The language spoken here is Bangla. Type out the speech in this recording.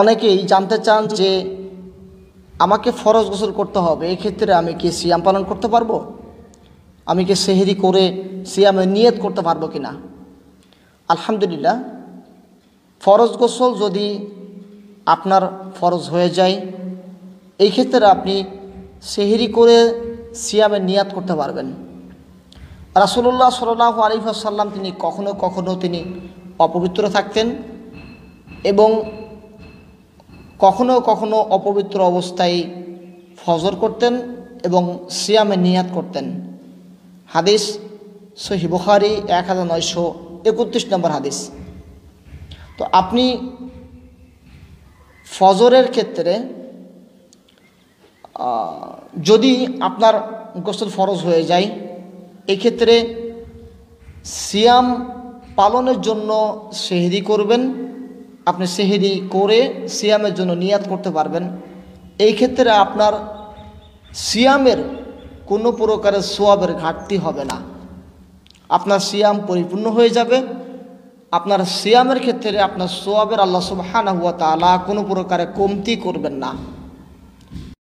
অনেকেই জানতে চান যে আমাকে ফরজ গোসল করতে হবে, এক্ষেত্রে আমি কি সিয়াম পালন করতে পারব? আমি কি সেহেরি করে সিয়ামে নিয়ত করতে পারব কি না আলহামদুলিল্লাহ, ফরজ গোসল যদি আপনার ফরজ হয়ে যায়, এই ক্ষেত্রে আপনি সেহেরি করে সিয়ামে নিয়াত করতে পারবেন। রাসুল্লাহ সাল্লাহ আলিফাসাল্লাম তিনি কখনো কখনো তিনি অপবিত্র থাকতেন এবং কখনো কখনো অপবিত্র অবস্থায় ফজর করতেন এবং সিয়ামে নিয়াত করতেন। হাদিস সহি বুখারি এক হাজার নয়শো একত্রিশ নম্বর হাদিস। তো আপনি ফজরের ক্ষেত্রে যদি আপনার গোসল ফরজ হয়ে যায়, এক্ষেত্রে সিয়াম পালনের জন্য সেহেরি করবেন আপনি সেহেরি করে সিয়ামের জন্য নিয়াত করতে পারবেন। এই ক্ষেত্রে আপনার সিয়ামের কোনো প্রকারের সোয়াবের ঘাটতি হবে না। আপনার সিয়াম পরিপূর্ণ হয়ে যাবে। আপনার সিয়ামের ক্ষেত্রে আপনার সোয়াবের আল্লাহ সুবাহানা হুয়া তালা কোনো প্রকারে কমতি করবেন না।